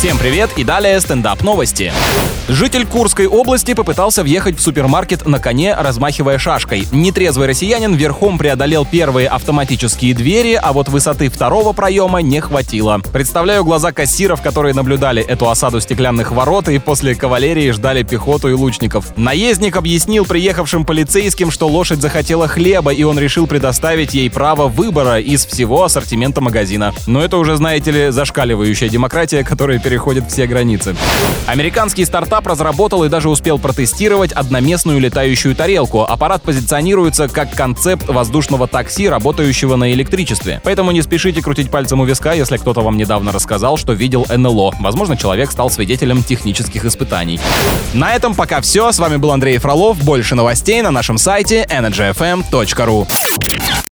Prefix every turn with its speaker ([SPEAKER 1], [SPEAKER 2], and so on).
[SPEAKER 1] Всем привет и далее стендап новости. Житель Курской области попытался въехать в супермаркет на коне, размахивая шашкой. Нетрезвый россиянин верхом преодолел первые автоматические двери, а вот высоты второго проема не хватило. Представляю глаза кассиров, которые наблюдали эту осаду стеклянных ворот и после кавалерии ждали пехоту и лучников. Наездник объяснил приехавшим полицейским, что лошадь захотела хлеба, и он решил предоставить ей право выбора из всего ассортимента магазина. Но это уже, знаете ли, зашкаливающая демократия, которая переходит все границы. Американский стартап разработал и даже успел протестировать одноместную летающую тарелку. Аппарат позиционируется как концепт воздушного такси, работающего на электричестве. Поэтому не спешите крутить пальцем у виска, если кто-то вам недавно рассказал, что видел НЛО. Возможно, человек стал свидетелем технических испытаний. На этом пока все. С вами был Андрей Фролов. Больше новостей на нашем сайте energyfm.ru.